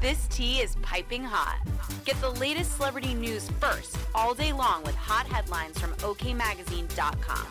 This tea is piping hot. Get the latest celebrity news first all day long with hot headlines from OKMagazine.com.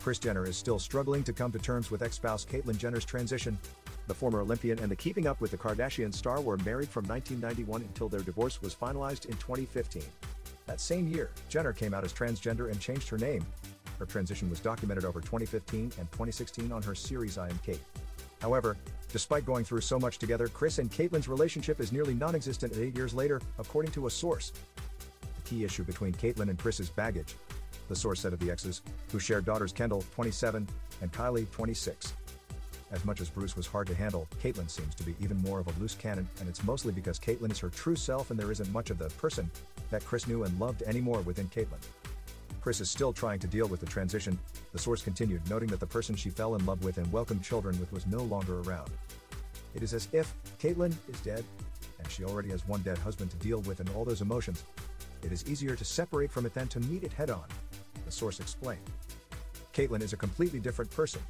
Kris Jenner is still struggling to come to terms with ex-spouse Caitlyn Jenner's transition. The former Olympian and the Keeping Up with the Kardashian star were married from 1991 until their divorce was finalized in 2015. That same year, Jenner came out as transgender and changed her name. Her transition was documented over 2015 and 2016 on her series I Am Cait. However, despite going through so much together, Kris and Caitlyn's relationship is nearly non-existent eight years later, according to a source. The key issue between Caitlyn and Kris is baggage. The source said of the exes, who shared daughters Kendall, 27, and Kylie, 26. As much as Bruce was hard to handle, Caitlyn seems to be even more of a loose cannon, and it's mostly because Caitlyn is her true self and there isn't much of the person that Kris knew and loved anymore within Caitlyn. Kris is still trying to deal with the transition, the source continued, noting that the person she fell in love with and welcomed children with was no longer around. It is as if Caitlyn is dead, and she already has one dead husband to deal with and all those emotions. It is easier to separate from it than to meet it head on, the source explained. Caitlyn is a completely different person.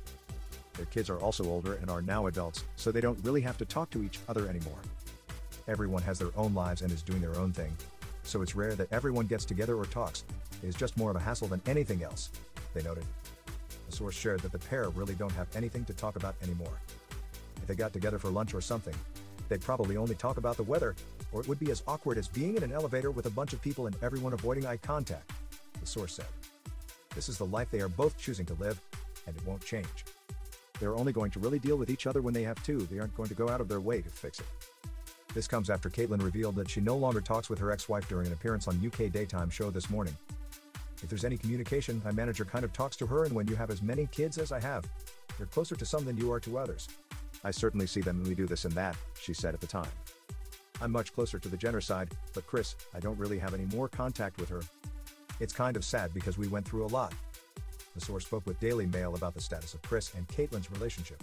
Their kids are also older and are now adults, so they don't really have to talk to each other anymore. Everyone has their own lives and is doing their own thing, so it's rare that everyone gets together or talks, It is just more of a hassle than anything else, they noted. A source shared that the pair really don't have anything to talk about anymore. If they got together for lunch or something, they'd probably only talk about the weather, or it would be as awkward as being in an elevator with a bunch of people and everyone avoiding eye contact, the source said. This is the life they are both choosing to live, and it won't change. They're only going to really deal with each other when they have to, they aren't going to go out of their way to fix it. This comes after Caitlyn revealed that she no longer talks with her ex-wife during an appearance on UK daytime show this morning. If there's any communication, my manager kind of talks to her and when you have as many kids as I have, you're closer to some than you are to others. I certainly see them and we do this and that, she said at the time. I'm much closer to the Jenner side, but Kris, I don't really have any more contact with her. It's kind of sad because we went through a lot. The source spoke with Daily Mail about the status of Kris and Caitlyn's relationship.